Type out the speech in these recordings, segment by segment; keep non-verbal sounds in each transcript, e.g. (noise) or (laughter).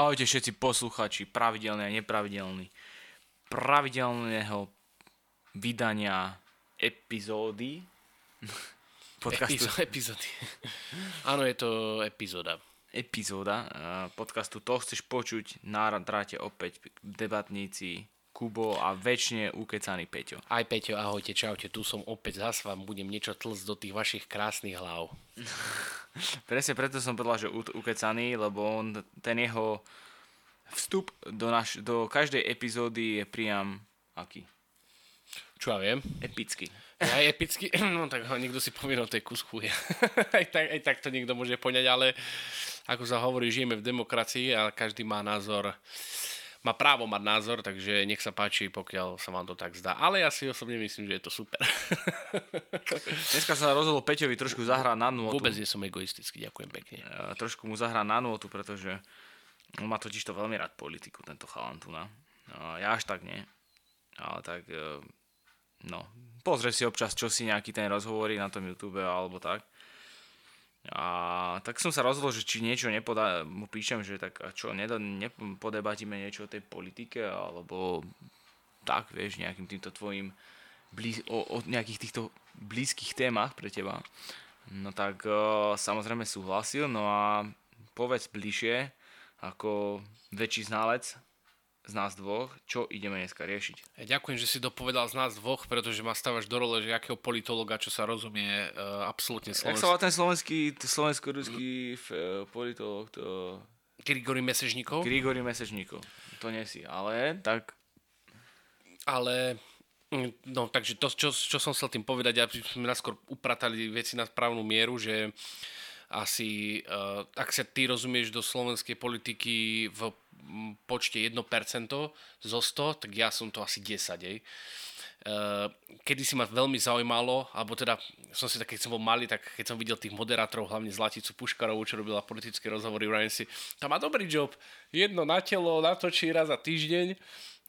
Ahojte všetci posluchači, pravidelné a nepravidelní pravidelného vydania epizódy (laughs) podcastu. Epizó- epizódy. (laughs) Áno, je to epizóda. Epizóda uh, podcastu To chceš počuť na dráte opäť debatníci Kubo a väčšine ukecaný Peťo. Aj Peťo, ahojte, čaute, tu som opäť zas vám budem niečo tlcť do tých vašich krásnych hlav. (laughs) Presne preto som povedal, že ukecaný, lebo on, ten jeho vstup do, naš, do každej epizódy je priam aký? Čo ja viem? Epický. Ja je epický, (clears throat) no tak ho niekto si povie, no to je kus chuja. (laughs) aj, tak, aj tak to niekto môže poňať, ale ako sa hovorí, žijeme v demokracii a každý má názor má právo mať názor, takže nech sa páči, pokiaľ sa vám to tak zdá. Ale ja si osobne myslím, že je to super. (laughs) Dneska sa rozhodol Peťovi trošku zahrať na nôtu. Vôbec nie som egoistický, ďakujem pekne. E, trošku mu zahrať na nôtu, pretože on má totiž to veľmi rád politiku, tento chalan tu na. No, ja až tak nie. Ale tak, e, no, pozrie si občas, čo si nejaký ten rozhovorí na tom YouTube alebo tak. A tak som sa rozhodol, že či niečo nepodá, mu píšem, že tak a čo, nedo, nepodebatíme niečo o tej politike, alebo tak, vieš, nejakým týmto tvojim blíz, o, o nejakých týchto blízkych témach pre teba. No tak uh, samozrejme súhlasil, no a povedz bližšie, ako väčší znalec z nás dvoch, čo ideme dneska riešiť. Ďakujem, že si dopovedal z nás dvoch, pretože ma stávaš do role, že akého politologa, čo sa rozumie uh, absolútne slovenský. Jak sa volá ten slovenský, slovensko-ruský uh, politolog? To... Grigori Mesežníkov? Grigori Mesežníkov. To nie si, ale tak... Ale mm, No, takže to, čo, čo som chcel tým povedať, aby sme naskôr upratali veci na správnu mieru, že asi, uh, ak sa ty rozumieš do slovenskej politiky v počte 1% zo 100, tak ja som to asi 10, ej. Uh, kedy si ma veľmi zaujímalo, alebo teda som si tak, keď som bol malý, tak keď som videl tých moderátorov, hlavne Zlaticu Puškarovú, čo robila politické rozhovory, Ryan si, tam má dobrý job, jedno na telo, natočí raz za týždeň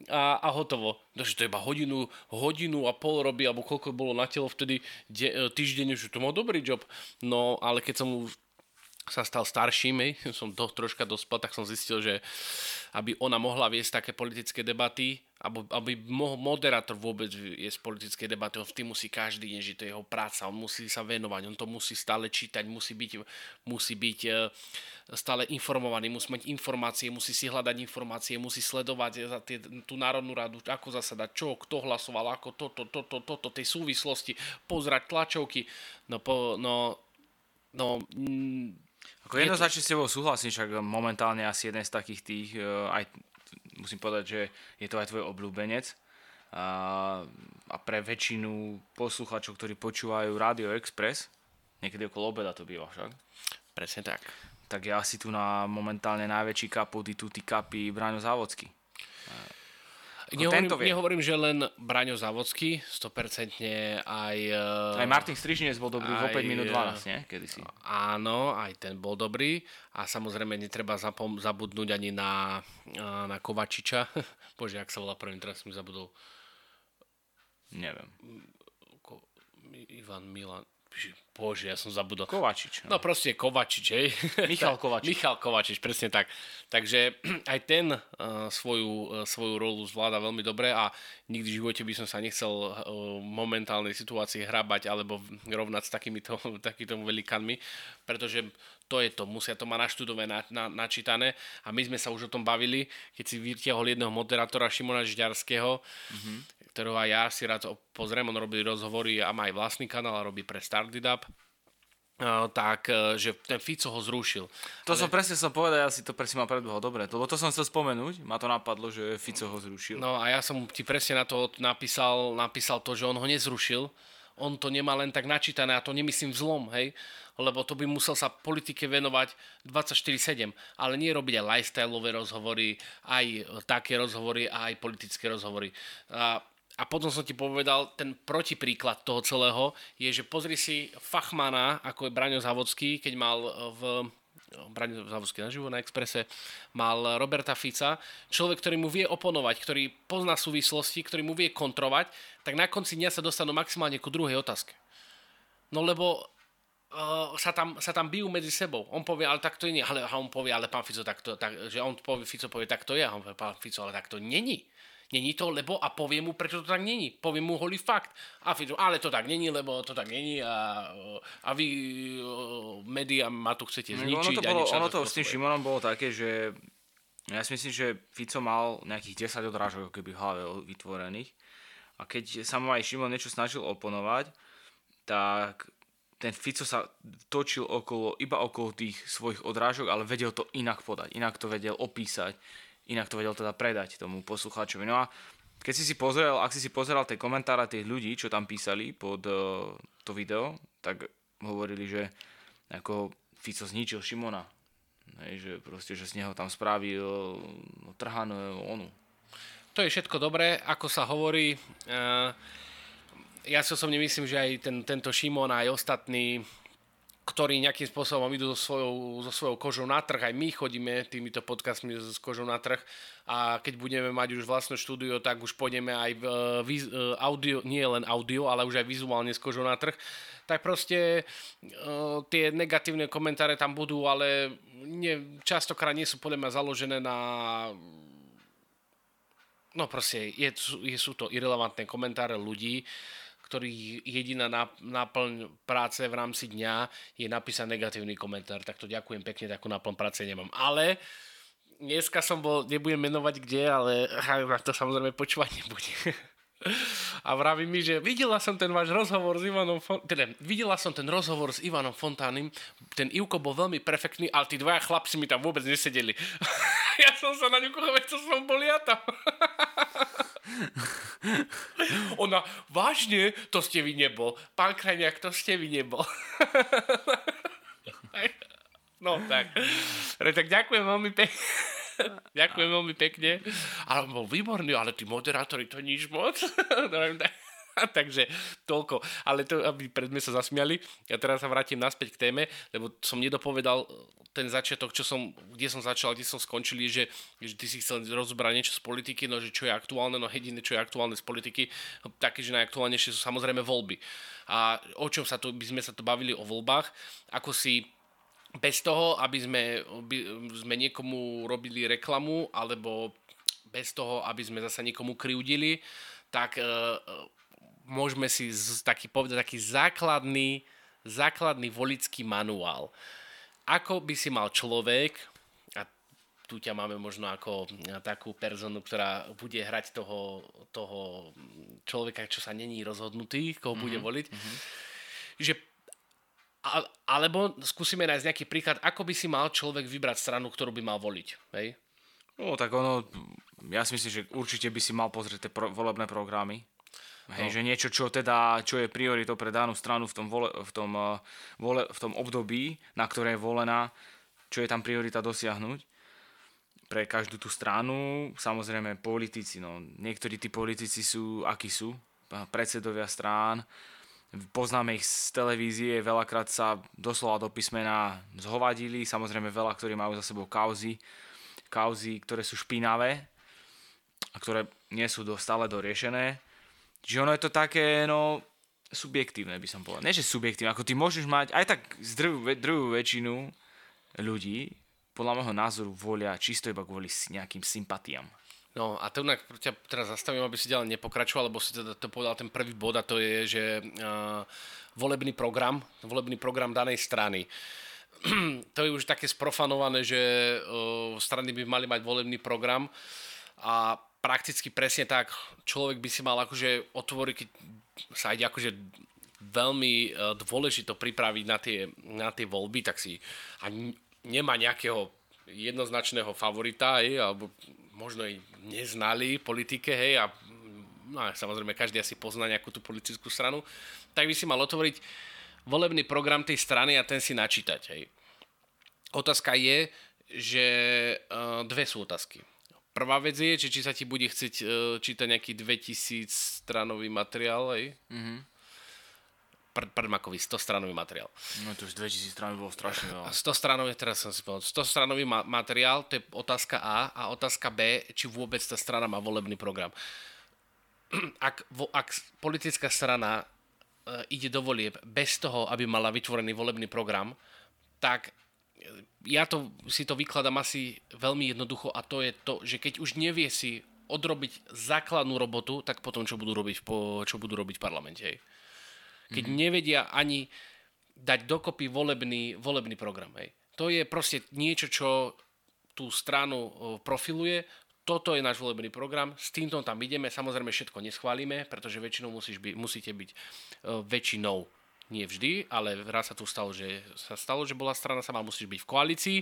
a, a hotovo. Takže to iba hodinu, hodinu a pol robí, alebo koľko bolo na telo vtedy de, týždeň, že to mal dobrý job. No, ale keď som sa stal starším, (laughs) som to troška dospel, tak som zistil, že aby ona mohla viesť také politické debaty, aby, aby mohol moderátor vôbec viesť politické debaty, on v tým musí každý deň, že to je jeho práca, on musí sa venovať, on to musí stále čítať, musí byť, musí byť e, stále informovaný, musí mať informácie, musí si hľadať informácie, musí sledovať za tie, tú Národnú radu, ako zasadať, čo, kto hlasoval, ako toto, toto, toto, tej súvislosti, pozrať tlačovky, no, po, no, no mm, jednoznačne s tebou súhlasím, však momentálne asi jeden z takých tých, e, aj musím povedať, že je to aj tvoj obľúbenec. A, a pre väčšinu posluchačov, ktorí počúvajú Radio Express, niekedy okolo obeda to býva však. Presne tak. Tak ja asi tu na momentálne najväčší kapudy, tuty kapy Braňo Závodský. Nehovorím, nehovorím, že len Braňo Závodský, 100% aj... Aj Martin Strižinec bol dobrý aj, v 5 minút 12, nie? Kedysi. Áno, aj ten bol dobrý. A samozrejme netreba zapom- zabudnúť ani na, na Kovačiča. (laughs) Bože, ak sa volá prvým, teraz mi zabudol. Neviem. Ivan Milan. Bože, ja som zabudol. Kovačič. No, no proste Kovačič, hej. (laughs) Michal Kovačič. Michal Kovačič, presne tak. Takže (clears throat) aj ten uh, svoju, uh, svoju rolu zvláda veľmi dobre a nikdy v živote by som sa nechcel uh, momentálnej situácii hrabať alebo rovnať s takýmito, (laughs) takýmito velikanmi, pretože to je to, musia to mať naštudové, na, na, načítané a my sme sa už o tom bavili, keď si vytiahol jedného moderátora Šimona Žďarského, mm-hmm ktorého aj ja si rád pozriem, on robí rozhovory a má aj vlastný kanál a robí pre Started Up, tak, e, že ten Fico ho zrušil. To Ale... som presne som povedal, ja si to presne mal predbehol dobre, lebo to som chcel spomenúť, ma to napadlo, že Fico ho zrušil. No a ja som ti presne na to napísal, napísal to, že on ho nezrušil, on to nemá len tak načítané a to nemyslím vzlom, hej, lebo to by musel sa politike venovať 24-7, ale nie robiť aj lifestyleové rozhovory, aj také rozhovory a aj politické rozhovory. A a potom som ti povedal, ten protipríklad toho celého je, že pozri si Fachmana, ako je Braňo Závodský, keď mal v Braňo Závodský naživo na Exprese, mal Roberta Fica, človek, ktorý mu vie oponovať, ktorý pozná súvislosti, ktorý mu vie kontrovať, tak na konci dňa sa dostanú maximálne ku druhej otázke. No lebo uh, sa, tam, sa tam bijú medzi sebou. On povie, ale tak to nie. Ale a on povie, ale pán Fico, tak to, tak, že on povie, Fico povie, tak to je. A on povie, pán Fico, ale tak to není. Není to, lebo a povie mu, prečo to tak není. Povie mu holý fakt. A Fico, ale to tak není, lebo to tak není a, a vy média ma tu chcete zničiť. Ono to, bolo, ono to s tým Šimonom bolo také, že ja si myslím, že Fico mal nejakých 10 odrážok keby v hlave vytvorených. A keď sa mu aj Šimon niečo snažil oponovať, tak ten Fico sa točil okolo, iba okolo tých svojich odrážok, ale vedel to inak podať, inak to vedel opísať inak to vedel teda predať tomu poslucháčovi. No a keď si si pozrel, ak si si pozeral tie komentára tých ľudí, čo tam písali pod uh, to video, tak hovorili, že ako Fico zničil Šimona. Hej, že proste, že z neho tam spravil no, trhanú onu. To je všetko dobré, ako sa hovorí. Uh, ja si osobne myslím, že aj ten, tento Šimon aj ostatní ktorí nejakým spôsobom idú so svojou, so svojou kožou na trh. Aj my chodíme týmito podcastmi s kožou na trh a keď budeme mať už vlastné štúdio, tak už pôjdeme aj v, v audio, nie len audio, ale už aj vizuálne s kožou na trh. Tak proste uh, tie negatívne komentáre tam budú, ale nie, častokrát nie sú podľa mňa založené na no proste je, je, sú to irrelevantné komentáre ľudí, ktorých jediná náplň práce v rámci dňa je napísať negatívny komentár. Tak to ďakujem pekne, takú náplň práce nemám. Ale dneska som bol, nebudem menovať kde, ale to samozrejme počúvať nebude. (laughs) A vraví mi, že videla som ten váš rozhovor s Ivanom Font- teda videla som ten rozhovor s Ivanom Fontánim, ten Ivko bol veľmi perfektný, ale tí dvaja chlapci mi tam vôbec nesedeli. (laughs) ja som sa na ňu kochal, čo som bol ja tam. (laughs) (laughs) Ona, vážne, to ste vy nebol. Pán Krajniak, to ste vy nebol. (laughs) no tak. Tak ďakujem veľmi pekne. (laughs) ďakujem veľmi pekne. Ale on bol výborný, ale tí moderátori to nič moc. (laughs) Takže toľko. Ale to, aby pred sme sa zasmiali. Ja teraz sa vrátim naspäť k téme, lebo som nedopovedal ten začiatok, čo som, kde som začal, kde som skončil, je, že, že ty si chcel rozobrať niečo z politiky, no že čo je aktuálne, no jediné, čo je aktuálne z politiky, také, že najaktuálnejšie sú samozrejme voľby. A o čom sa tu, by sme sa tu bavili o voľbách, ako si bez toho, aby sme, by, sme niekomu robili reklamu, alebo bez toho, aby sme zasa niekomu kryudili, tak e, môžeme si z, taký povedať taký základný, základný volický manuál. Ako by si mal človek, a tu ťa máme možno ako takú personu, ktorá bude hrať toho, toho človeka, čo sa není rozhodnutý, koho mm-hmm. bude mhm, voliť, mm-hmm. že a, alebo skúsime nájsť nejaký príklad, ako by si mal človek vybrať stranu, ktorú by mal voliť. Hej? No tak ono, ja si myslím, že určite by si mal pozrieť tie pro, volebné programy Hej, no. že niečo, čo teda, čo je prioritou pre danú stranu v tom, vole, v, tom, uh, vole, v tom období, na ktoré je volená, čo je tam priorita dosiahnuť pre každú tú stranu. Samozrejme politici, no niektorí tí politici sú, akí sú, predsedovia strán, poznáme ich z televízie, veľakrát sa doslova do písmena zhovadili, samozrejme veľa, ktorí majú za sebou kauzy, kauzy, ktoré sú špinavé a ktoré nie sú do, stále doriešené Čiže ono je to také, no, subjektívne by som povedal. Nie, že subjektívne, ako ty môžeš mať aj tak zdrvú, druhú väčšinu ľudí, podľa môjho názoru volia čisto iba kvôli nejakým sympatiám. No a to ťa teraz zastavím, aby si ďalej nepokračoval, lebo si teda to povedal ten prvý bod a to je, že uh, volebný program, volebný program danej strany. (clears throat) to je už také sprofanované, že uh, strany by mali mať volebný program a prakticky presne tak človek by si mal akože otvoriť, keď sa ide akože veľmi e, dôležito pripraviť na tie, na tie voľby, tak si a nemá nejakého jednoznačného favorita, hej, alebo možno i neznali politike, hej, a no, samozrejme každý asi pozná nejakú tú politickú stranu, tak by si mal otvoriť volebný program tej strany a ten si načítať, hej. Otázka je, že uh, dve sú otázky. Prvá vec je, či, či sa ti bude chcieť uh, čítať nejaký 2000 stranový materiál, aj? Mm-hmm. Pr- predmakový 100 stranový materiál. No to už 2000 strán bolo strašne veľa. 100 stranový, teraz som si povedal, 100 stranový ma- materiál, to je otázka A a otázka B, či vôbec tá strana má volebný program. (clears throat) Ak, vo, ak politická strana ide do volieb bez toho, aby mala vytvorený volebný program, tak ja to, si to vykladám asi veľmi jednoducho a to je to, že keď už nevie si odrobiť základnú robotu, tak potom čo budú robiť, po, čo budú robiť v parlamente. Hej. Keď mm-hmm. nevedia ani dať dokopy volebný, volebný program. Hej. To je proste niečo, čo tú stranu profiluje, toto je náš volebný program, s týmto tam ideme, samozrejme všetko neschválime, pretože väčšinou musíš byť, musíte byť väčšinou, nie vždy, ale raz sa tu stalo, že sa stalo, že bola strana sama, musíš byť v koalícii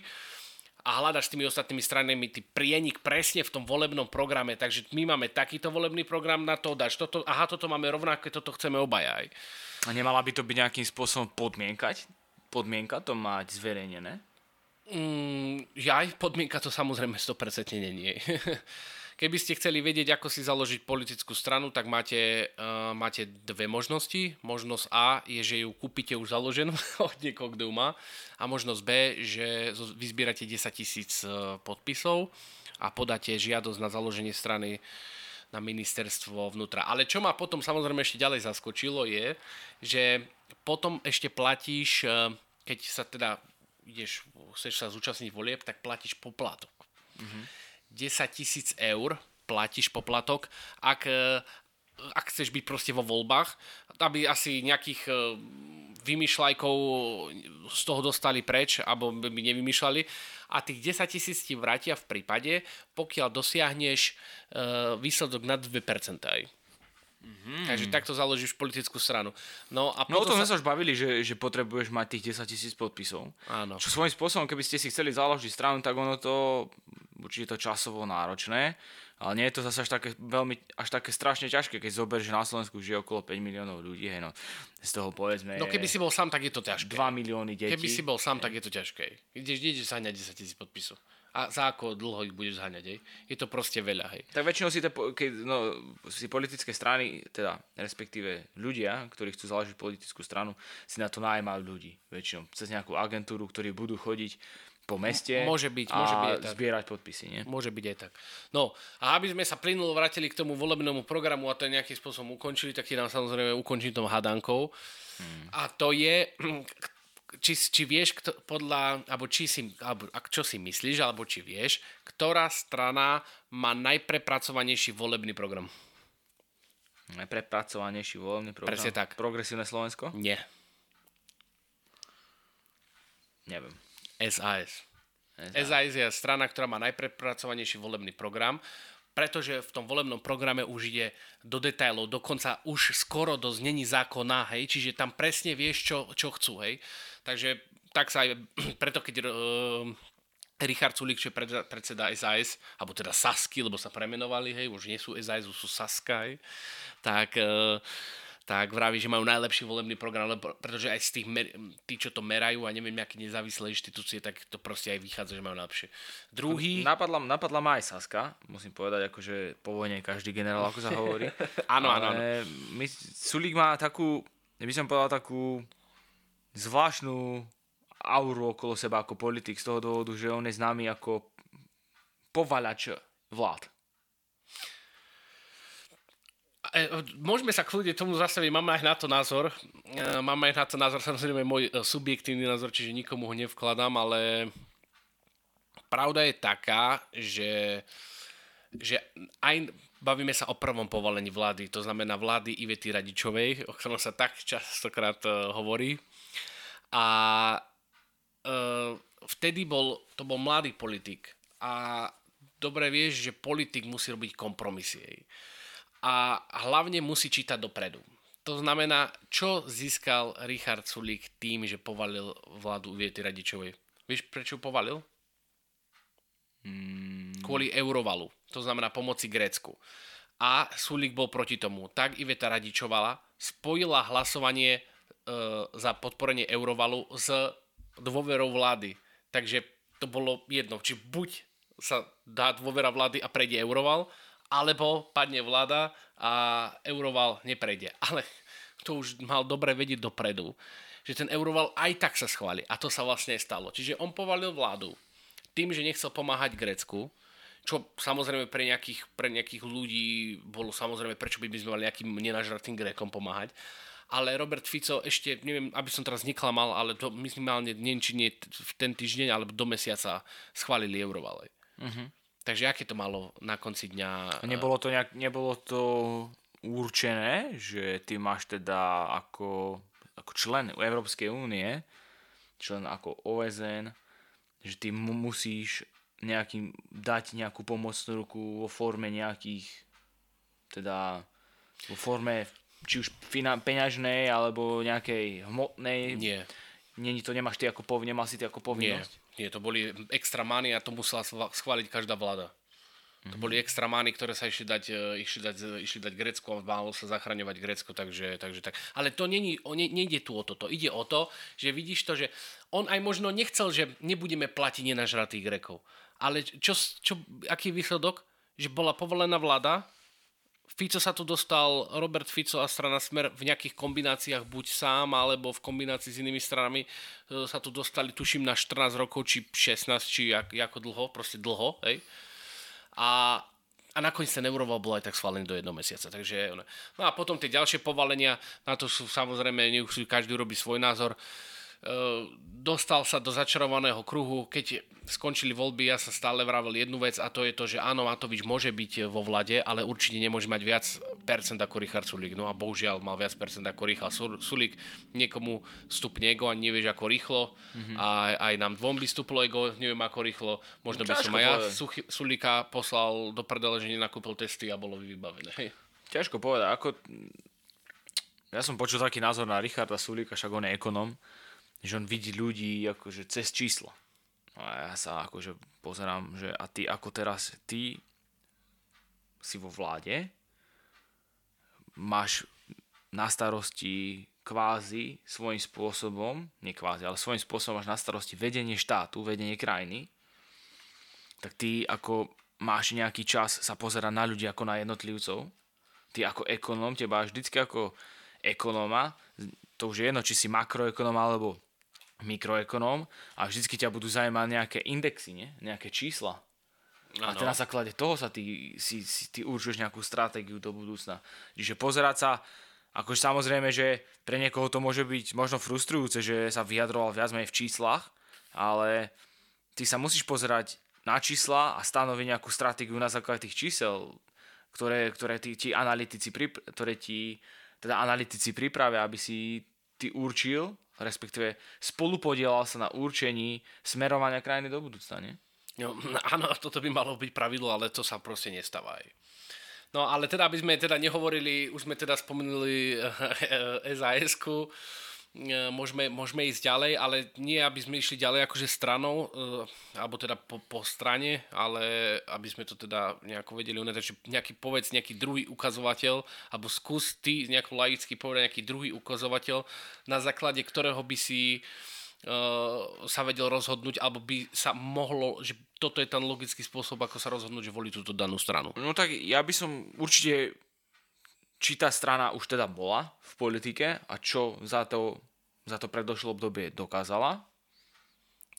a hľadaš s tými ostatnými stranami ty prienik presne v tom volebnom programe, takže my máme takýto volebný program na to, dáš toto, aha, toto máme rovnaké, toto chceme obaja aj. A nemala by to byť nejakým spôsobom podmienkať? Podmienka to mať zverejnené? Mm, aj podmienka to samozrejme 100% nie. (laughs) Keby ste chceli vedieť, ako si založiť politickú stranu, tak máte, uh, máte dve možnosti. Možnosť A je, že ju kúpite už založenú (laughs) od niekoho, kto ju má. A možnosť B, že vyzbierate 10 tisíc uh, podpisov a podáte žiadosť na založenie strany na ministerstvo vnútra. Ale čo ma potom samozrejme ešte ďalej zaskočilo je, že potom ešte platíš, uh, keď sa teda ideš, chceš sa zúčastniť volieb, tak platíš poplatok. Mm-hmm. 10 tisíc eur platíš poplatok, ak, e, ak chceš byť proste vo voľbách, aby asi nejakých e, vymýšľajkov z toho dostali preč, alebo by nevymýšľali. A tých 10 tisíc ti vrátia v prípade, pokiaľ dosiahneš uh, výsledok nad 2%. Aj. Mm-hmm. Takže takto založíš politickú stranu. No, a no o tom sme sa už bavili, že, že potrebuješ mať tých 10 tisíc podpisov. Áno. Čo svojím spôsobom, keby ste si chceli založiť stranu, tak ono to určite to časovo náročné, ale nie je to zase až také, veľmi, až také strašne ťažké, keď zober, že na Slovensku žije okolo 5 miliónov ľudí, hej, no, z toho povedzme... No keby si bol sám, tak je to ťažké. 2 milióny detí. Keby si bol sám, tak je to ťažké. Ideš, ideš zaňať 10 tisíc podpisov a za ako dlho ich budeš zhaňať, hej. Je to proste veľa, hej. Tak väčšinou si, te, keď, no, si politické strany, teda respektíve ľudia, ktorí chcú založiť politickú stranu, si na to nájmajú ľudí. Väčšinou cez nejakú agentúru, ktorí budú chodiť po meste môže byť, a môže byť aj tak. zbierať podpisy. Nie? Môže byť aj tak. No a aby sme sa plynulo vrátili k tomu volebnému programu a to nejakým spôsobom ukončili, tak ti nám samozrejme ukončím tom hadankou. Hmm. A to je, (clears throat) či, či vieš, kto, podľa, alebo, či si, alebo ak, čo si myslíš, alebo či vieš, ktorá strana má najprepracovanejší volebný program? Najprepracovanejší volebný program? Presne tak. Progresívne Slovensko? Nie. Neviem. SAS. SAS. SAS je strana, ktorá má najprepracovanejší volebný program pretože v tom volebnom programe už ide do detailov, dokonca už skoro do znení zákona, hej, čiže tam presne vieš, čo, čo chcú, hej. Takže tak sa aj, (clears throat) preto keď uh, Richard Sulik, čo je predseda SAS, alebo teda Sasky, lebo sa premenovali, hej, už nie sú SAS, už sú Saska, hej, tak uh, tak vraví, že majú najlepší volebný program, lebo, pretože aj z tých, mer- tí, čo to merajú a neviem, aké nezávislé inštitúcie, tak to proste aj vychádza, že majú najlepšie. Druhý... Napadla, napadla ma aj Saska, musím povedať, akože po vojne každý generál, ako sa hovorí. (laughs) áno, áno, áno. My, Sulík má takú, ja by som povedal takú zvláštnu auru okolo seba ako politik z toho dôvodu, že on je známy ako povalač vlád. E, môžeme sa kľudne tomu zastaviť, máme aj na to názor. E, máme aj na to názor, samozrejme môj e, subjektívny názor, čiže nikomu ho nevkladám, ale pravda je taká, že, že aj bavíme sa o prvom povolení vlády, to znamená vlády Ivety Radičovej, o ktorom sa tak častokrát hovorí. A vtedy bol, to bol mladý politik a dobre vieš, že politik musí robiť kompromisy. A hlavne musí čítať dopredu. To znamená, čo získal Richard Sulík tým, že povalil vládu Viety Radičovej? Vieš, prečo povalil? Hmm. Kvôli eurovalu. To znamená pomoci Grécku. A Sulík bol proti tomu. Tak Iveta Radičovala spojila hlasovanie e, za podporenie eurovalu s dôverou vlády. Takže to bolo jedno. Či buď sa dá dôvera vlády a prejde euroval, alebo padne vláda a euroval neprejde. (laughs) Ale to už mal dobre vedieť dopredu, že ten euroval aj tak sa schváli. A to sa vlastne stalo. Čiže on povalil vládu tým, že nechcel pomáhať Grécku, čo samozrejme pre nejakých, pre nejakých ľudí bolo samozrejme, prečo by sme mali nejakým nenažratým Grékom pomáhať. ale Robert Fico ešte, neviem, aby som teraz neklamal, ale to minimálne neviem, či nie v ten týždeň alebo do mesiaca schválili euroval. Uh-huh. Takže aké to malo na konci dňa? Nebolo to, nejak, nebolo to určené, že ty máš teda ako, ako člen Európskej únie, člen ako OSN, že ty mu musíš nejakým, dať nejakú pomocnú ruku vo forme nejakých, teda vo forme či už fina, peňažnej alebo nejakej hmotnej. Nie. Není to, nemáš ty ako pov, nemal si ty ako povinnosť? Nie, nie, to boli extra money a to musela schváliť každá vláda. To boli extra mány, ktoré sa išli dať, e, išli dať, e, išli dať Grecku a málo sa zachraňovať Grecko, takže, takže tak. Ale to není, o, ne, nejde tu o toto. Ide o to, že vidíš to, že on aj možno nechcel, že nebudeme platiť nenažratých Grekov. Ale čo, čo, aký je výsledok? Že bola povolená vláda, Fico sa tu dostal, Robert Fico a strana Smer v nejakých kombináciách buď sám, alebo v kombinácii s inými stranami e, sa tu dostali, tuším, na 14 rokov, či 16, či jak, ako dlho, proste dlho, hej a, a nakoniec ten euroval bol aj tak schválený do jedného mesiaca. Takže, no a potom tie ďalšie povalenia, na to sú samozrejme, nech každý robí svoj názor. Dostal sa do začarovaného kruhu, keď skončili voľby, ja sa stále vravel jednu vec a to je to, že áno, Matovič môže byť vo vlade, ale určite nemôže mať viac percent ako Richard Sulík. No a bohužiaľ mal viac percent ako Richard Sulík. Niekomu stupne ego a nevieš ako rýchlo. Mm-hmm. A aj nám dvom by stuplo ego, neviem ako rýchlo. Možno by som aj ja Sulíka poslal do prdele, že nenakúpil testy a bolo vybavené. Hej. Ťažko povedať. Ako... Ja som počul taký názor na Richarda Sulíka, však on je ekonom že on vidí ľudí akože cez číslo. No a ja sa akože pozerám, že a ty ako teraz, ty si vo vláde, máš na starosti kvázi svojím spôsobom, nie kvázi, ale svojím spôsobom máš na starosti vedenie štátu, vedenie krajiny, tak ty ako máš nejaký čas sa pozerať na ľudí ako na jednotlivcov, ty ako ekonóm, teba vždycky ako ekonóma, to už je jedno, či si makroekonóm alebo mikroekonóm a vždycky ťa budú zaujímať nejaké indexy, nie? nejaké čísla. Ano. A teda na základe toho sa ty, si, si, ty určuješ nejakú stratégiu do budúcna. Čiže pozerať sa, akože samozrejme, že pre niekoho to môže byť možno frustrujúce, že sa vyjadroval viac menej v číslach, ale ty sa musíš pozerať na čísla a stanoviť nejakú stratégiu na základe tých čísel, ktoré, ktoré tí, tí analytici, ktoré ti teda analytici pripravia, aby si ty určil respektíve spolupodielal sa na určení smerovania krajiny do budúcna, nie? No, (laughs) áno, toto by malo byť pravidlo, ale to sa proste nestáva aj. No ale teda, aby sme teda nehovorili, už sme teda spomenuli SAS-ku, E, môžeme, môžeme ísť ďalej, ale nie aby sme išli ďalej akože stranou, e, alebo teda po, po strane, ale aby sme to teda nejako vedeli unať, takže nejaký povedz, nejaký druhý ukazovateľ, alebo skús ty nejako laicky povedať nejaký druhý ukazovateľ, na základe ktorého by si uh, sa vedel rozhodnúť, alebo by sa mohlo, že toto je ten logický spôsob, ako sa rozhodnúť, že volí túto danú stranu. No tak ja by som určite či tá strana už teda bola v politike a čo za to, za to predošlo obdobie dokázala.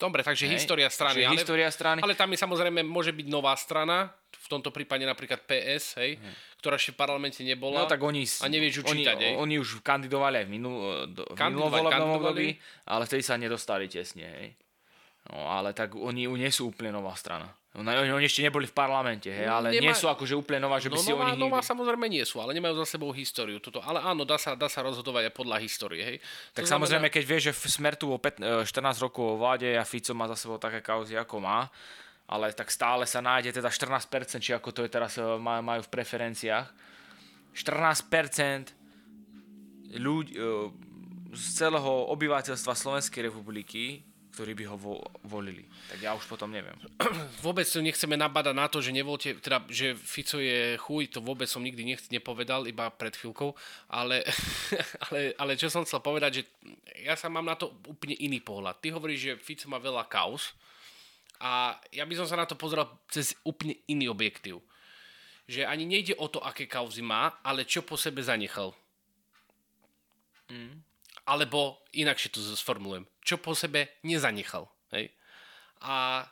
Dobre, takže hej, história strany. Ale, história strany. Ale tam je samozrejme môže byť nová strana, v tomto prípade napríklad PS, hej, hej. ktorá ešte v parlamente nebola. No tak oni, a nevieš učítať, oni, hej. oni už kandidovali aj v, minul, do, v minulom volebnom období, ale vtedy sa nedostali tesne. Hej. No ale tak oni nie sú úplne nová strana. Oni, oni ešte neboli v parlamente, hej, ale Nemá... nie sú akože úplne nová, že by no, si nová, o nich... Nová samozrejme nie sú, ale nemajú za sebou históriu. Toto. Ale áno, dá sa, dá sa rozhodovať aj podľa histórie. Hej. Tak to samozrejme, znamená... keď vieš, že Smer tu o 14 e, rokov o vláde a Fico má za sebou také kauzy, ako má, ale tak stále sa nájde teda 14%, či ako to je teraz e, majú v preferenciách. 14% ľudí, e, z celého obyvateľstva Slovenskej republiky ktorí by ho vo, volili. Tak ja už potom neviem. (clears throat) Vôbec nechceme nabadať na to, že nevolte, teda, že Fico je chuj, to vôbec som nikdy nech, nepovedal, iba pred chvíľkou, ale, (laughs) ale, ale čo som chcel povedať, že ja sa mám na to úplne iný pohľad. Ty hovoríš, že Fico má veľa kaos a ja by som sa na to pozeral cez úplne iný objektív. Že ani nejde o to, aké kauzy má, ale čo po sebe zanechal. Mm. Alebo inakšie to sformulujem. Čo po sebe nezanechal. Hej? A,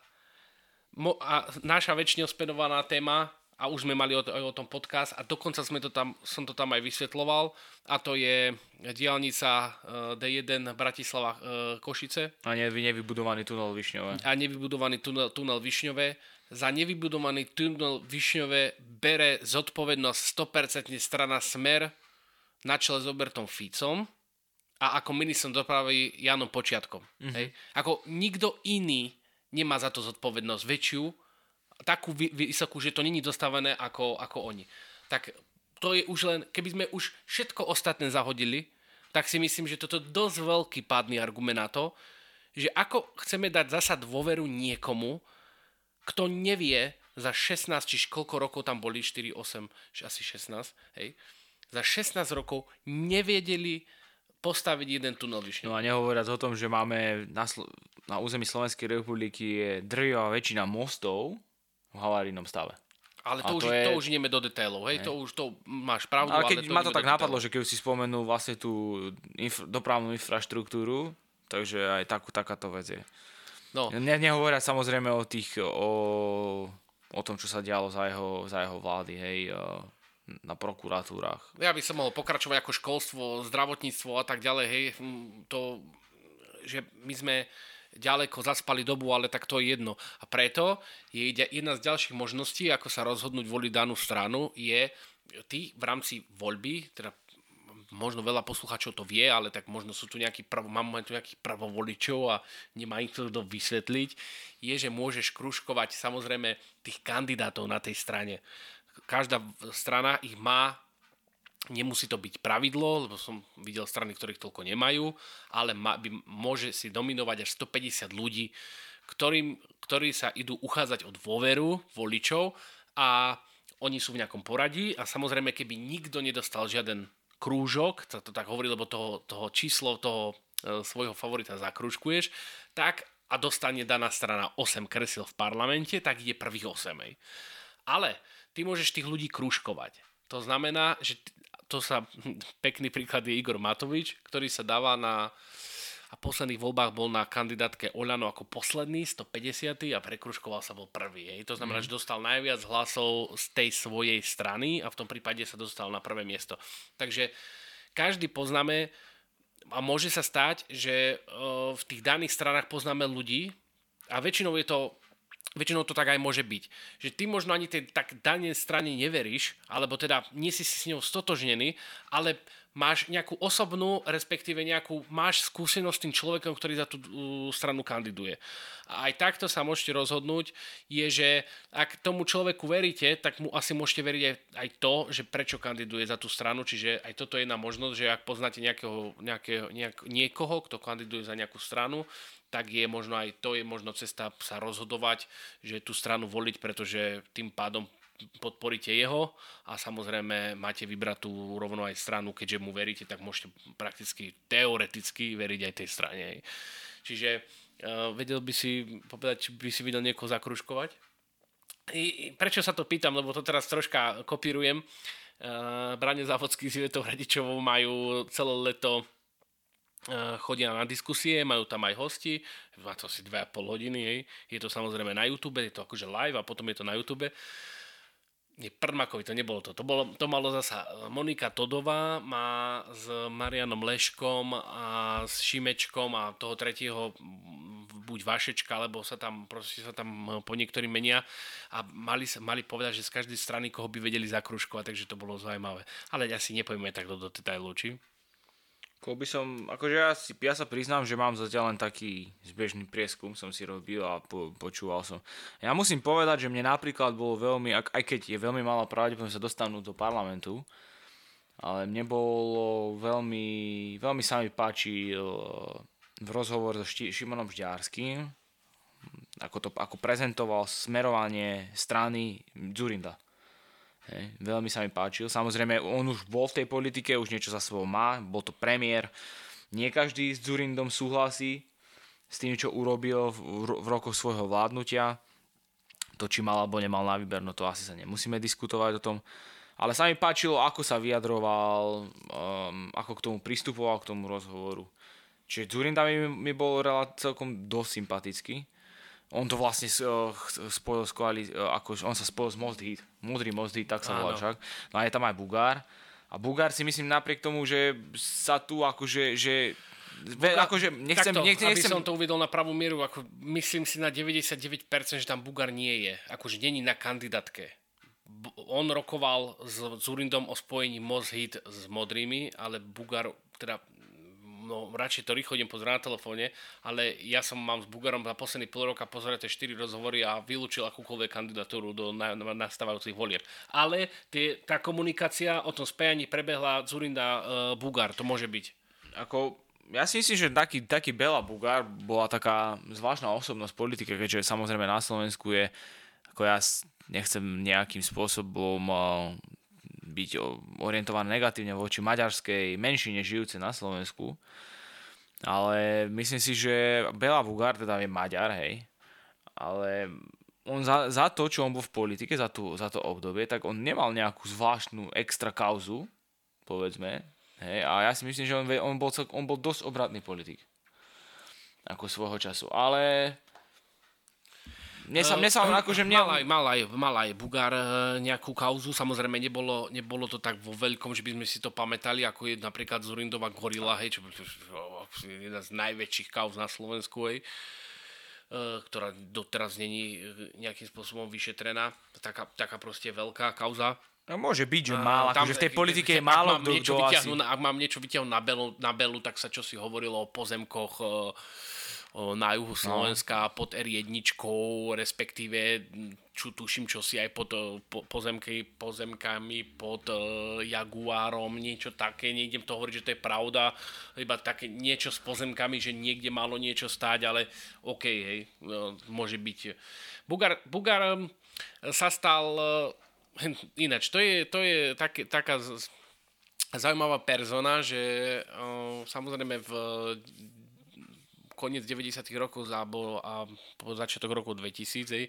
mo, a naša väčšine ospedovaná téma, a už sme mali o, o tom podcast a dokonca sme to tam, som to tam aj vysvetloval a to je diálnica eh, D1 Bratislava eh, Košice. A ne, nevybudovaný tunel Višňové. A nevybudovaný tunel, tunel Višňové. Za nevybudovaný tunel Višňové bere zodpovednosť 100% strana Smer na čele s Obertom Ficom a ako ministrom dopravy Janom Počiatkom. Mm-hmm. Hej? Ako nikto iný nemá za to zodpovednosť väčšiu, takú vysokú, že to není dostávané ako, ako oni. Tak to je už len, keby sme už všetko ostatné zahodili, tak si myslím, že toto je dosť veľký pádny argument na to, že ako chceme dať zasa dôveru niekomu, kto nevie za 16, či koľko rokov tam boli, 4, 8, asi 16, hej, za 16 rokov nevedeli postaviť jeden tunel vyššie. No a nehovoriac o tom, že máme na, Slo- na území Slovenskej republiky je drvivá väčšina mostov, v havarínom stave. Ale to, už, to, je... to už ideme do detailov, hej, to už to máš pravdu. Ale keď ale to ma to tak napadlo, že keď si spomenul vlastne tú infra, dopravnú infraštruktúru, takže aj takú, takáto vec je. No. Ne, nehovoria samozrejme o tých, o, o tom, čo sa dialo za jeho, za jeho vlády, hej, na prokuratúrach. Ja by som mohol pokračovať ako školstvo, zdravotníctvo a tak ďalej, hej, hm, to, že my sme ďaleko zaspali dobu, ale tak to je jedno. A preto je jedna z ďalších možností, ako sa rozhodnúť voliť danú stranu, je ty v rámci voľby, teda možno veľa posluchačov to vie, ale tak možno sú tu nejakí, prv, máme tu nejakých prvovoličov a nemá ich to vysvetliť, je, že môžeš kružkovať samozrejme tých kandidátov na tej strane. Každá strana ich má Nemusí to byť pravidlo, lebo som videl strany, ktorých toľko nemajú, ale má, by, môže si dominovať až 150 ľudí, ktorým, ktorí sa idú uchádzať o dôveru voličov a oni sú v nejakom poradí a samozrejme, keby nikto nedostal žiaden krúžok, to, to tak hovorí, lebo toho, toho číslo toho e, svojho favorita zakrúžkuješ, tak a dostane daná strana 8 kresiel v parlamente, tak ide prvých 8. Ale ty môžeš tých ľudí krúžkovať. To znamená, že to sa, (laughs) pekný príklad je Igor Matovič, ktorý sa dáva na a v posledných voľbách bol na kandidátke Oľano ako posledný, 150. a prekruškoval sa bol prvý. Hej. To znamená, mm. že dostal najviac hlasov z tej svojej strany a v tom prípade sa dostal na prvé miesto. Takže každý poznáme a môže sa stať, že v tých daných stranách poznáme ľudí a väčšinou je to väčšinou to tak aj môže byť. Že ty možno ani tej tak danej strane neveríš, alebo teda nie si s ňou stotožnený, ale máš nejakú osobnú, respektíve nejakú, máš skúsenosť s tým človekom, ktorý za tú stranu kandiduje. A aj takto sa môžete rozhodnúť, je, že ak tomu človeku veríte, tak mu asi môžete veriť aj to, že prečo kandiduje za tú stranu, čiže aj toto je jedna možnosť, že ak poznáte nejakého, nejakého, nejak, niekoho, kto kandiduje za nejakú stranu, tak je možno aj to je možno cesta sa rozhodovať, že tú stranu voliť, pretože tým pádom podporíte jeho a samozrejme máte vybrať tú rovno aj stranu, keďže mu veríte, tak môžete prakticky teoreticky veriť aj tej strane. Čiže uh, vedel by si povedať, či by si videl niekoho zakružkovať? I, prečo sa to pýtam, lebo to teraz troška kopírujem. Uh, Brane Závodský s Ivetou Hradičovou majú celé leto chodia na diskusie, majú tam aj hosti, má to asi 2,5 hodiny, hej. je to samozrejme na YouTube, je to akože live a potom je to na YouTube. Nie, Prdmakovi to nebolo to. To, bolo, to malo zasa Monika Todová, má s Marianom Leškom a s Šimečkom a toho tretieho buď Vašečka, alebo sa tam, proste sa tam po niektorým menia a mali, mali povedať, že z každej strany koho by vedeli zakružkovať, takže to bolo zaujímavé. Ale asi nepojme tak do, detailov, či? Ko by som, akože ja, si, ja sa priznám, že mám zatiaľ len taký zbežný prieskum, som si robil a po, počúval som. Ja musím povedať, že mne napríklad bolo veľmi, aj keď je veľmi malá pravdepodobnosť sa dostanú do parlamentu, ale mne bolo veľmi, veľmi sa mi páčil v rozhovor so Šti, Šimonom Žďarským, ako, to, ako prezentoval smerovanie strany Zurinda. Hej, veľmi sa mi páčil. Samozrejme, on už bol v tej politike, už niečo za sebou má, bol to premiér. Nie každý s Zurindom súhlasí s tým, čo urobil v, v rokoch svojho vládnutia. To, či mal alebo nemal na výber, no to asi sa nemusíme diskutovať o tom. Ale sa mi páčilo, ako sa vyjadroval, um, ako k tomu pristupoval, k tomu rozhovoru. Čiže Zurinda mi, mi bol celkom dosť sympatický. On to vlastne uh, spojil s koalí, uh, ako, on sa spojil s Most Hit, Modrý Most Hit, tak sa volá však. No a je tam aj Bugár. A Bugár si myslím napriek tomu, že sa tu akože, že Bugár, akože nechcem, takto, nechcem, nechcem... som to uvedol na pravú mieru, ako myslím si na 99%, že tam Bugár nie je. Akože není na kandidátke. On rokoval s Zurindom o spojení Most Hit s modrými, ale Bugár, teda no radšej to rýchlo idem pozrieť na telefóne, ale ja som mám s Bugarom za posledný pol roka pozrieť 4 rozhovory a vylúčil akúkoľvek kandidatúru do nastávajúcich volieb. Ale tie, tá komunikácia o tom spájaní prebehla Zurinda uh, Bugar, to môže byť. Ako, ja si myslím, že taký, taký Bela Bugár bola taká zvláštna osobnosť politike, keďže samozrejme na Slovensku je, ako ja nechcem nejakým spôsobom uh, byť orientované negatívne voči maďarskej menšine žijúce na Slovensku. Ale myslím si, že Bela Bugár teda je Maďar, hej. Ale on za, za to, čo on bol v politike, za, tú, za to obdobie, tak on nemal nejakú zvláštnu extra kauzu, povedzme. Hej. A ja si myslím, že on, on, bol, on bol dosť obratný politik. Ako svojho času. Ale mne sa, mne sa uh, akože mne... Mal aj, mal aj, mal aj Bugár uh, nejakú kauzu, samozrejme nebolo, nebolo to tak vo veľkom, že by sme si to pamätali, ako je napríklad Zurindová gorila, hej, čo je jedna z najväčších kauz na Slovensku, hej, uh, ktorá doteraz není nejakým spôsobom vyšetrená. Taká, taká proste veľká kauza. No môže byť, že málo, akože v tej politike je málo kto, kto asi... Ak mám niečo vyťahnuť na belu, na belu, tak sa čo si hovorilo o pozemkoch uh, na juhu no. Slovenska no. pod R1, respektíve čo tuším, čo si aj pod po, pozemky, pozemkami, pod uh, Jaguárom, niečo také, nejdem to hovoriť, že to je pravda, iba také niečo s pozemkami, že niekde malo niečo stáť, ale OK, hej, no, môže byť. Bugar, Bugar sa stal, uh, ináč, to je, to je také, taká zaujímavá persona, že uh, samozrejme v koniec 90. rokov a, a po začiatok roku 2000, hej,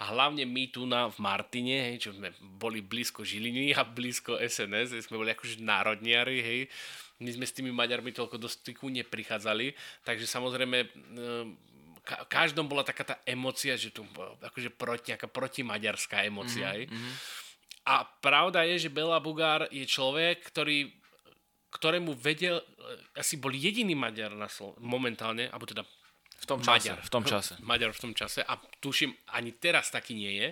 a hlavne my tu na, v Martine, hej, čo sme boli blízko Žiliny a blízko SNS, hej, sme boli akože národniari, hej, my sme s tými Maďarmi toľko do styku neprichádzali, takže samozrejme ka- každom bola taká tá emocia, že tu akože proti, nejaká protimaďarská emocia. Mm-hmm. A pravda je, že Bela Bugár je človek, ktorý ktorému vedel, e, asi bol jediný Maďar na Slo- momentálne, alebo teda v tom čase. Maďar, v tom čase. Maďar v tom čase a tuším, ani teraz taký nie je,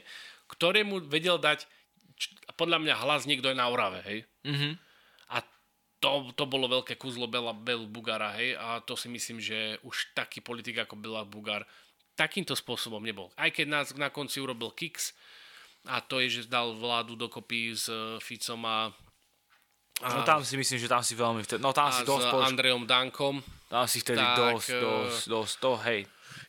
ktorému vedel dať podľa mňa hlas niekto je na Orave, hej? Mm-hmm. A to, to bolo veľké kúzlo Bela, Bel Bugara, hej? A to si myslím, že už taký politik ako Bela Bugar takýmto spôsobom nebol. Aj keď nás na konci urobil Kix, a to je, že dal vládu dokopy s e, Ficom a No tam si myslím, že tam si veľmi vtedy, no tam si dosť... S Andrejom Dankom. Tam si vtedy tak, dosť, eh, dosť, dosť, to, hej.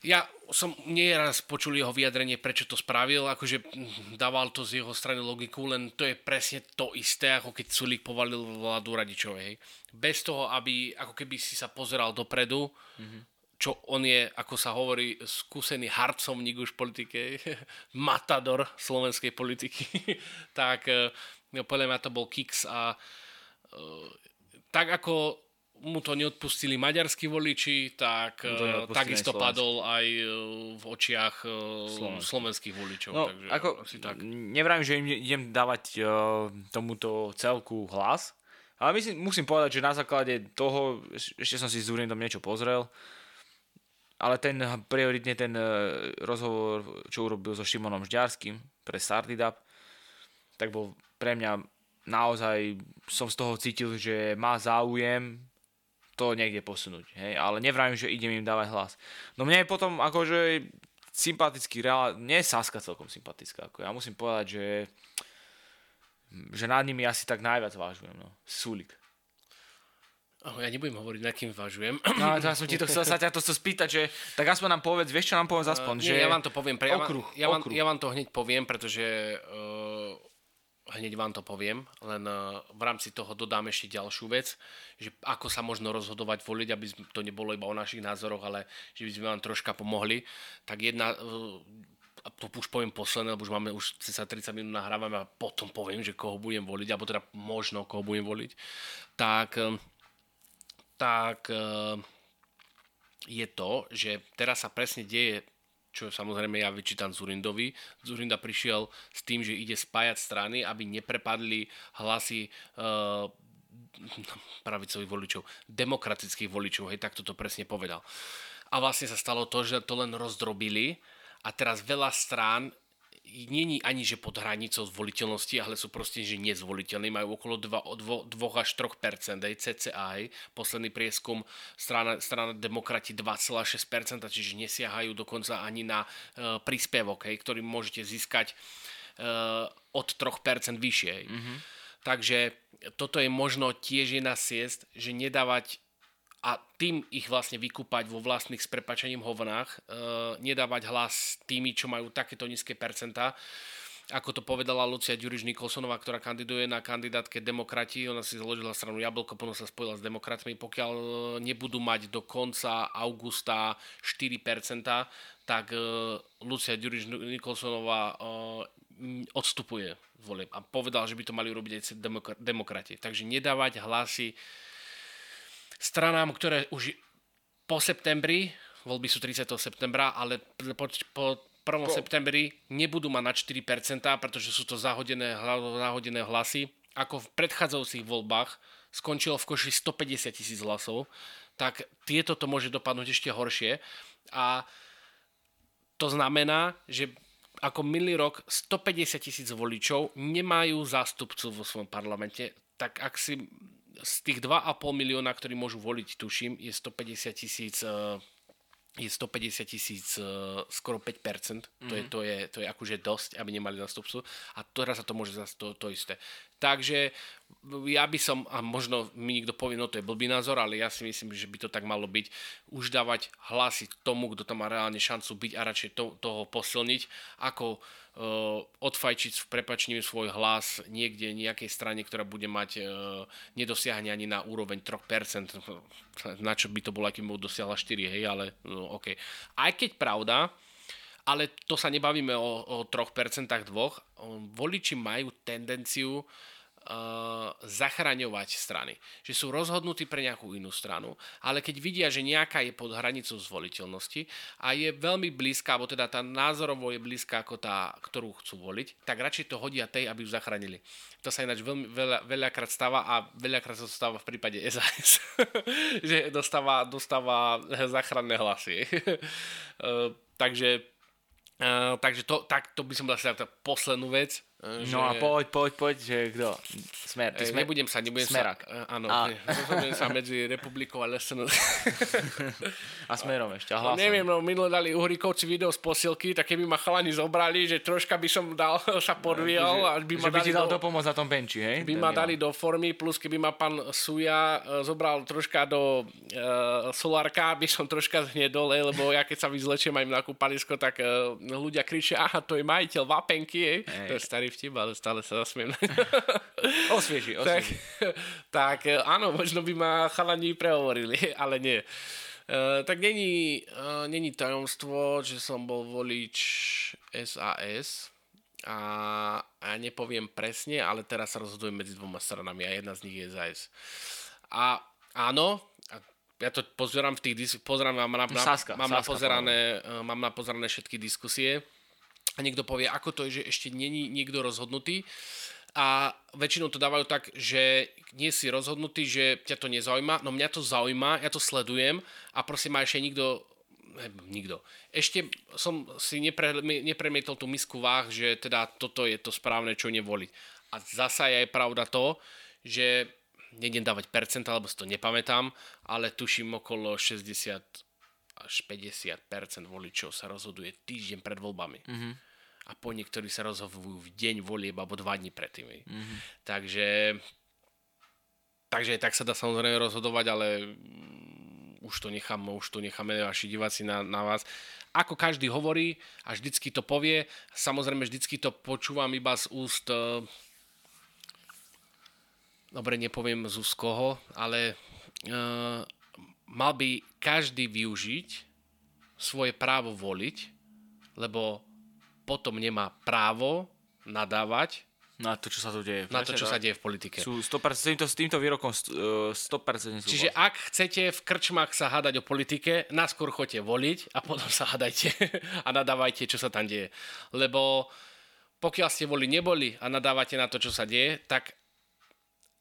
Ja som nieraz počul jeho vyjadrenie, prečo to spravil, akože dával to z jeho strany logiku, len to je presne to isté, ako keď Sulík povalil vládu Radičovej, hej. Bez toho, aby ako keby si sa pozeral dopredu, mm-hmm. čo on je, ako sa hovorí, skúsený harcovník už v politike, (laughs) matador slovenskej politiky, (laughs) tak no, podľa mňa to bol Kix a tak ako mu to neodpustili maďarskí voliči, tak takisto padol aj e, v očiach e, Slovenský. slovenských voličov. No, takže ako, asi tak. Nevrám, že im idem dávať tomuto celku hlas, ale myslím, musím povedať, že na základe toho, ešte som si s Zúrindom niečo pozrel, ale ten prioritne ten rozhovor, čo urobil so Šimonom Žďarským pre Startidap, tak bol pre mňa naozaj som z toho cítil, že má záujem to niekde posunúť, hej, ale nevrajím, že idem im dávať hlas. No mne je potom akože sympatický, reál, nie je Saska celkom sympatická, ako ja musím povedať, že že nad nimi asi tak najviac vážujem, no. Sulik. Oh, ja nebudem hovoriť, na kým vážujem. No, ja som ti to chcel sa ťa to spýtať, že tak aspoň nám povedz, vieš čo nám povedz aspoň, uh, že... Nie, ja vám to poviem, pre, okruh, ja, vám, okruh. ja vám to hneď poviem, pretože uh, hneď vám to poviem, len eh, v rámci toho dodám ešte ďalšiu vec, že ako sa možno rozhodovať voliť, aby to nebolo iba o našich názoroch, ale že by sme vám troška pomohli. Tak jedna, eh, a to už poviem posledné, lebo už máme už sa 30 minút nahrávame a potom poviem, že koho budem voliť, alebo teda možno koho budem voliť, tak, eh, tak je to, že teraz sa presne deje čo samozrejme ja vyčítam Zurindovi. Zurinda prišiel s tým, že ide spájať strany, aby neprepadli hlasy uh, pravicových voličov, demokratických voličov, hej, tak toto presne povedal. A vlastne sa stalo to, že to len rozdrobili a teraz veľa strán není ani že pod hranicou zvoliteľnosti, ale sú proste že nezvoliteľní, majú okolo 2, 2, 2 až 3%, aj aj posledný prieskum strana, strana demokrati 2,6%, čiže nesiahajú dokonca ani na uh, príspevok, hej, ktorý môžete získať uh, od 3% vyššie. Mm-hmm. Takže toto je možno tiež jedna siest, že nedávať a tým ich vlastne vykúpať vo vlastných s prepačením hovnách, e, nedávať hlas tými, čo majú takéto nízke percentá. Ako to povedala Lucia Ďuriš Nikolsonová, ktorá kandiduje na kandidátke demokrati, ona si založila stranu Jablko, potom sa spojila s demokratmi. Pokiaľ e, nebudú mať do konca augusta 4%, tak e, Lucia Ďuriš Nikolsonová e, odstupuje z volieb a povedal, že by to mali robiť aj demokrati. Takže nedávať hlasy stranám, ktoré už po septembri, voľby sú 30. septembra, ale po, po 1. Po... septembri nebudú mať na 4%, pretože sú to zahodené, zahodené hlasy. Ako v predchádzajúcich voľbách skončilo v koši 150 tisíc hlasov, tak tieto to môže dopadnúť ešte horšie. A to znamená, že ako milý rok 150 tisíc voličov nemajú zástupcu vo svojom parlamente, tak ak si z tých 2,5 milióna, ktorí môžu voliť, tuším, je 150 tisíc eh, je 150 tisíc, eh, skoro 5%, mm-hmm. to, je, mhm. to, je, to je akože dosť, aby nemali nastupcu a teraz sa to môže zase to, to isté. Takže ja by som, a možno mi niekto povie, no to je blbý názor, ale ja si myslím, že by to tak malo byť, už dávať hlasy tomu, kto tam má reálne šancu byť a radšej to, toho posilniť, ako uh, odfajčiť v prepačním svoj hlas niekde nejakej strane, ktorá bude mať uh, nedosiahne ani na úroveň 3%, na čo by to bolo, akým by dosiahla 4, hej, ale no, OK. Aj keď pravda, ale to sa nebavíme o, o 3% dvoch, voliči majú tendenciu uh, zachraňovať strany. Že sú rozhodnutí pre nejakú inú stranu, ale keď vidia, že nejaká je pod hranicou zvoliteľnosti a je veľmi blízka, alebo teda tá názorovo je blízka ako tá, ktorú chcú voliť, tak radšej to hodia tej, aby ju zachránili. To sa ináč veľmi, veľa, veľakrát stáva a veľakrát sa to stáva v prípade SAS, (laughs) že dostáva, dostáva záchranné hlasy. uh, (laughs) takže Uh, takže to, tak, to by som dal tá poslednú vec. Uh, no že... a poď, poď, poď, že kto? Smer, ty smer... Nebudem sa, nebudem Smerak. sa... Uh, áno, a... rozhodujem sa medzi republikou a leseno. (laughs) a smerom ešte, a No, neviem, no minule dali Uhrikovci video z posilky, tak keby ma chalani zobrali, že troška by som dal, (laughs) sa podvíjal. a by ma že by ti dal do... pomoc na tom benči, hej? By ma dali do formy, plus keby ma pán Suja uh, zobral troška do uh, solárka, by som troška zhnedol, lebo ja keď sa vyzlečiem aj na kúpalisko, tak uh, ľudia kričia, aha, to je majiteľ vapenky, hej. To je starý vtip, ale stále sa zasmiem. osvieži, (laughs) osvieži. Tak, (laughs) tak áno, možno by ma chalani prehovorili, (laughs) ale nie. Uh, tak není, uh, není tajomstvo, že som bol volič SAS a, a nepoviem presne, ale teraz sa rozhodujem medzi dvoma stranami a jedna z nich je SAS. A áno, ja to pozerám v tých, pozerám, mám, na, Saska, mám, Saska, napozerané, mám napozerané všetky diskusie a niekto povie, ako to je, že ešte není niekto rozhodnutý a väčšinou to dávajú tak, že nie si rozhodnutý, že ťa to nezaujíma, no mňa to zaujíma, ja to sledujem a prosím ma ešte nikto nikto. Ešte som si nepre, nepremietol tú misku váh, že teda toto je to správne, čo nevoliť. A zasa je aj pravda to, že nejdem dávať percent, alebo si to nepamätám, ale tuším okolo 60 až 50% voličov sa rozhoduje týždeň pred voľbami. Mm-hmm. A po niektorí sa rozhodujú v deň volieb alebo dva dní predtým. Mm-hmm. Takže, takže tak sa dá samozrejme rozhodovať, ale už to nechám, už to necháme vaši diváci na, na vás. Ako každý hovorí a vždycky to povie, samozrejme vždycky to počúvam iba z úst dobre, nepoviem z koho, ale uh, mal by každý využiť svoje právo voliť, lebo potom nemá právo nadávať Na to, čo sa tu deje. na to, čo sa deje v politike. Sú 100%, s týmto, s týmto výrokom st- eh, 100% súhlasím. Čiže ak chcete v krčmách sa hádať o politike, náskôr choďte voliť a potom sa hádajte (laughs) a nadávajte, čo sa tam deje. Lebo pokiaľ ste voli neboli a nadávate na to, čo sa deje, tak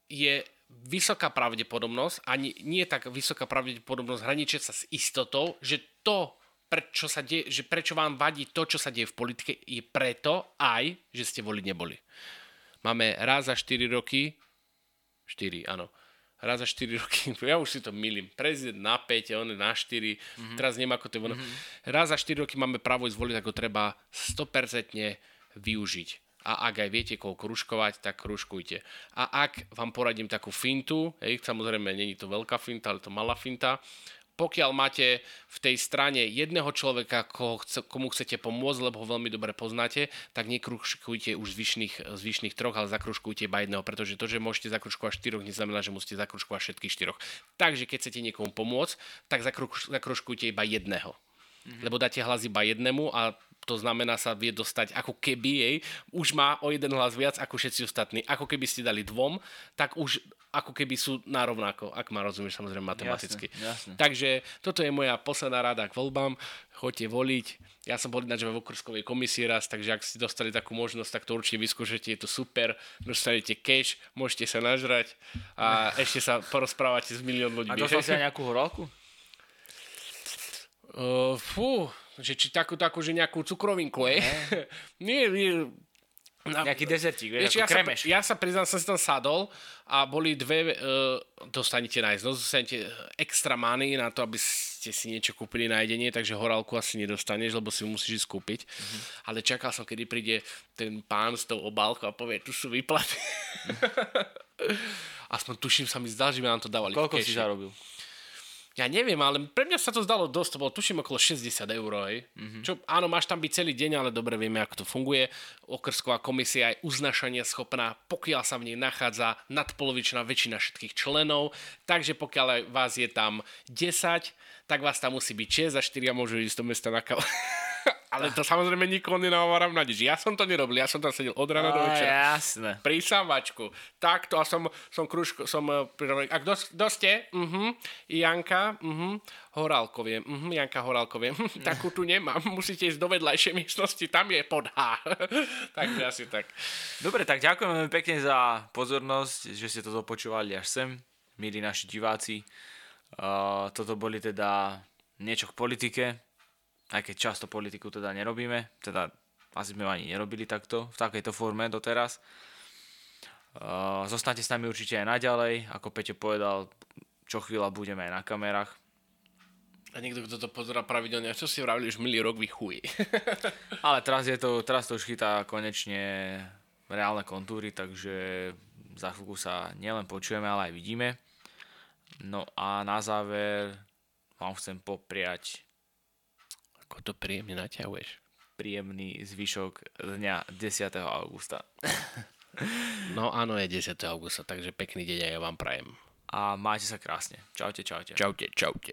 je vysoká pravdepodobnosť, ani nie tak vysoká pravdepodobnosť hraničiť sa s istotou, že to, prečo, sa deje, že prečo vám vadí to, čo sa deje v politike, je preto aj, že ste voliť neboli. Máme raz za 4 roky 4, áno. Raz za 4 roky, (laughs) ja už si to milím. Prezident na 5, on je na 4, mm-hmm. teraz neviem, ako to je. Mm-hmm. Raz za 4 roky máme právo ísť voliť, ako treba 100% využiť. A ak aj viete, koho kružkovať, tak kružkujte. A ak vám poradím takú fintu, hej, samozrejme, není to veľká finta, ale to malá finta, pokiaľ máte v tej strane jedného človeka, koho chce, komu chcete pomôcť, lebo ho veľmi dobre poznáte, tak nekružkujte už zvyšných, zvyšných troch, ale zakružkujte iba jedného, pretože to, že môžete zakružkovať štyroch, neznamená, že musíte zakružkovať všetkých štyroch. Takže keď chcete niekomu pomôcť, tak zakruž, zakružkujte iba jedného. Mm-hmm. Lebo dáte hlas iba jednému a to znamená sa vie dostať ako keby jej, už má o jeden hlas viac ako všetci ostatní. Ako keby ste dali dvom, tak už ako keby sú narovnako, ak ma rozumieš samozrejme matematicky. Jasne, jasne. Takže toto je moja posledná rada k voľbám. Choďte voliť. Ja som bol ináč vo okrskovej komisii raz, takže ak ste dostali takú možnosť, tak to určite vyskúšate, je to super. Dostanete cash, môžete sa nažrať a (laughs) ešte sa porozprávate s milión ľudí. A dostal si aj nejakú horálku? Uh, fú, že či takú, takú, že nejakú cukrovinku, hej? (laughs) nie, nie. Na, Nejaký dezertík, Vieš, ako ja, sa, kremeš. ja sa priznám, som si tam sadol a boli dve, uh, dostanete nájsť, no, dostanete extra money na to, aby ste si niečo kúpili na jedenie, takže horálku asi nedostaneš, lebo si ju musíš ísť kúpiť. Mhm. Mm-hmm. Ale čakal som, kedy príde ten pán s tou obálkou a povie, tu sú výplaty. (laughs) Aspoň tuším sa mi zdal, že by nám to dávali. Koľko si zarobil? Ja neviem, ale pre mňa sa to zdalo dosť, to bolo tuším okolo 60 eur. Mhm. Mm-hmm. Čo, áno, máš tam byť celý deň, ale dobre vieme, ako to funguje. Okrsková komisia je uznašania schopná, pokiaľ sa v nej nachádza nadpolovičná väčšina všetkých členov, takže pokiaľ vás je tam 10, tak vás tam musí byť 6 a 4 môžu ísť do mesta na kavu. (laughs) ale to samozrejme nikoho nenahováram na nič. Ja som to nerobil, ja som tam sedel od rána do večera jasné. pri sávačku. Takto a som, som kružko, som uh, prirovený. A kto, kto ste? Uh-huh. Janka, uh-huh. Horálkovie. Uh-huh. Janka Horálkovie. (laughs) Takú tu nemám. Musíte ísť do vedľajšej miestnosti, tam je pod H. (laughs) Takže asi tak. Dobre, tak ďakujem veľmi pekne za pozornosť, že ste to dopočúvali až sem, milí naši diváci. Uh, toto boli teda niečo k politike, aj keď často politiku teda nerobíme, teda asi sme ani nerobili takto, v takejto forme doteraz. Uh, zostanete s nami určite aj naďalej, ako Peťo povedal, čo chvíľa budeme aj na kamerách. A niekto, kto to pozera pravidelne, čo si vravili, už milý rok vy chuj. (laughs) Ale teraz, je to, teraz to už chytá konečne reálne kontúry, takže za chvíľku sa nielen počujeme, ale aj vidíme. No a na záver vám chcem popriať Ako to príjemne naťahuješ. príjemný zvyšok dňa 10. augusta. (laughs) No áno, je 10. augusta, takže pekný deň aj ja vám prajem. A majte sa krásne. Čaute, čaute. Čaute, čaute.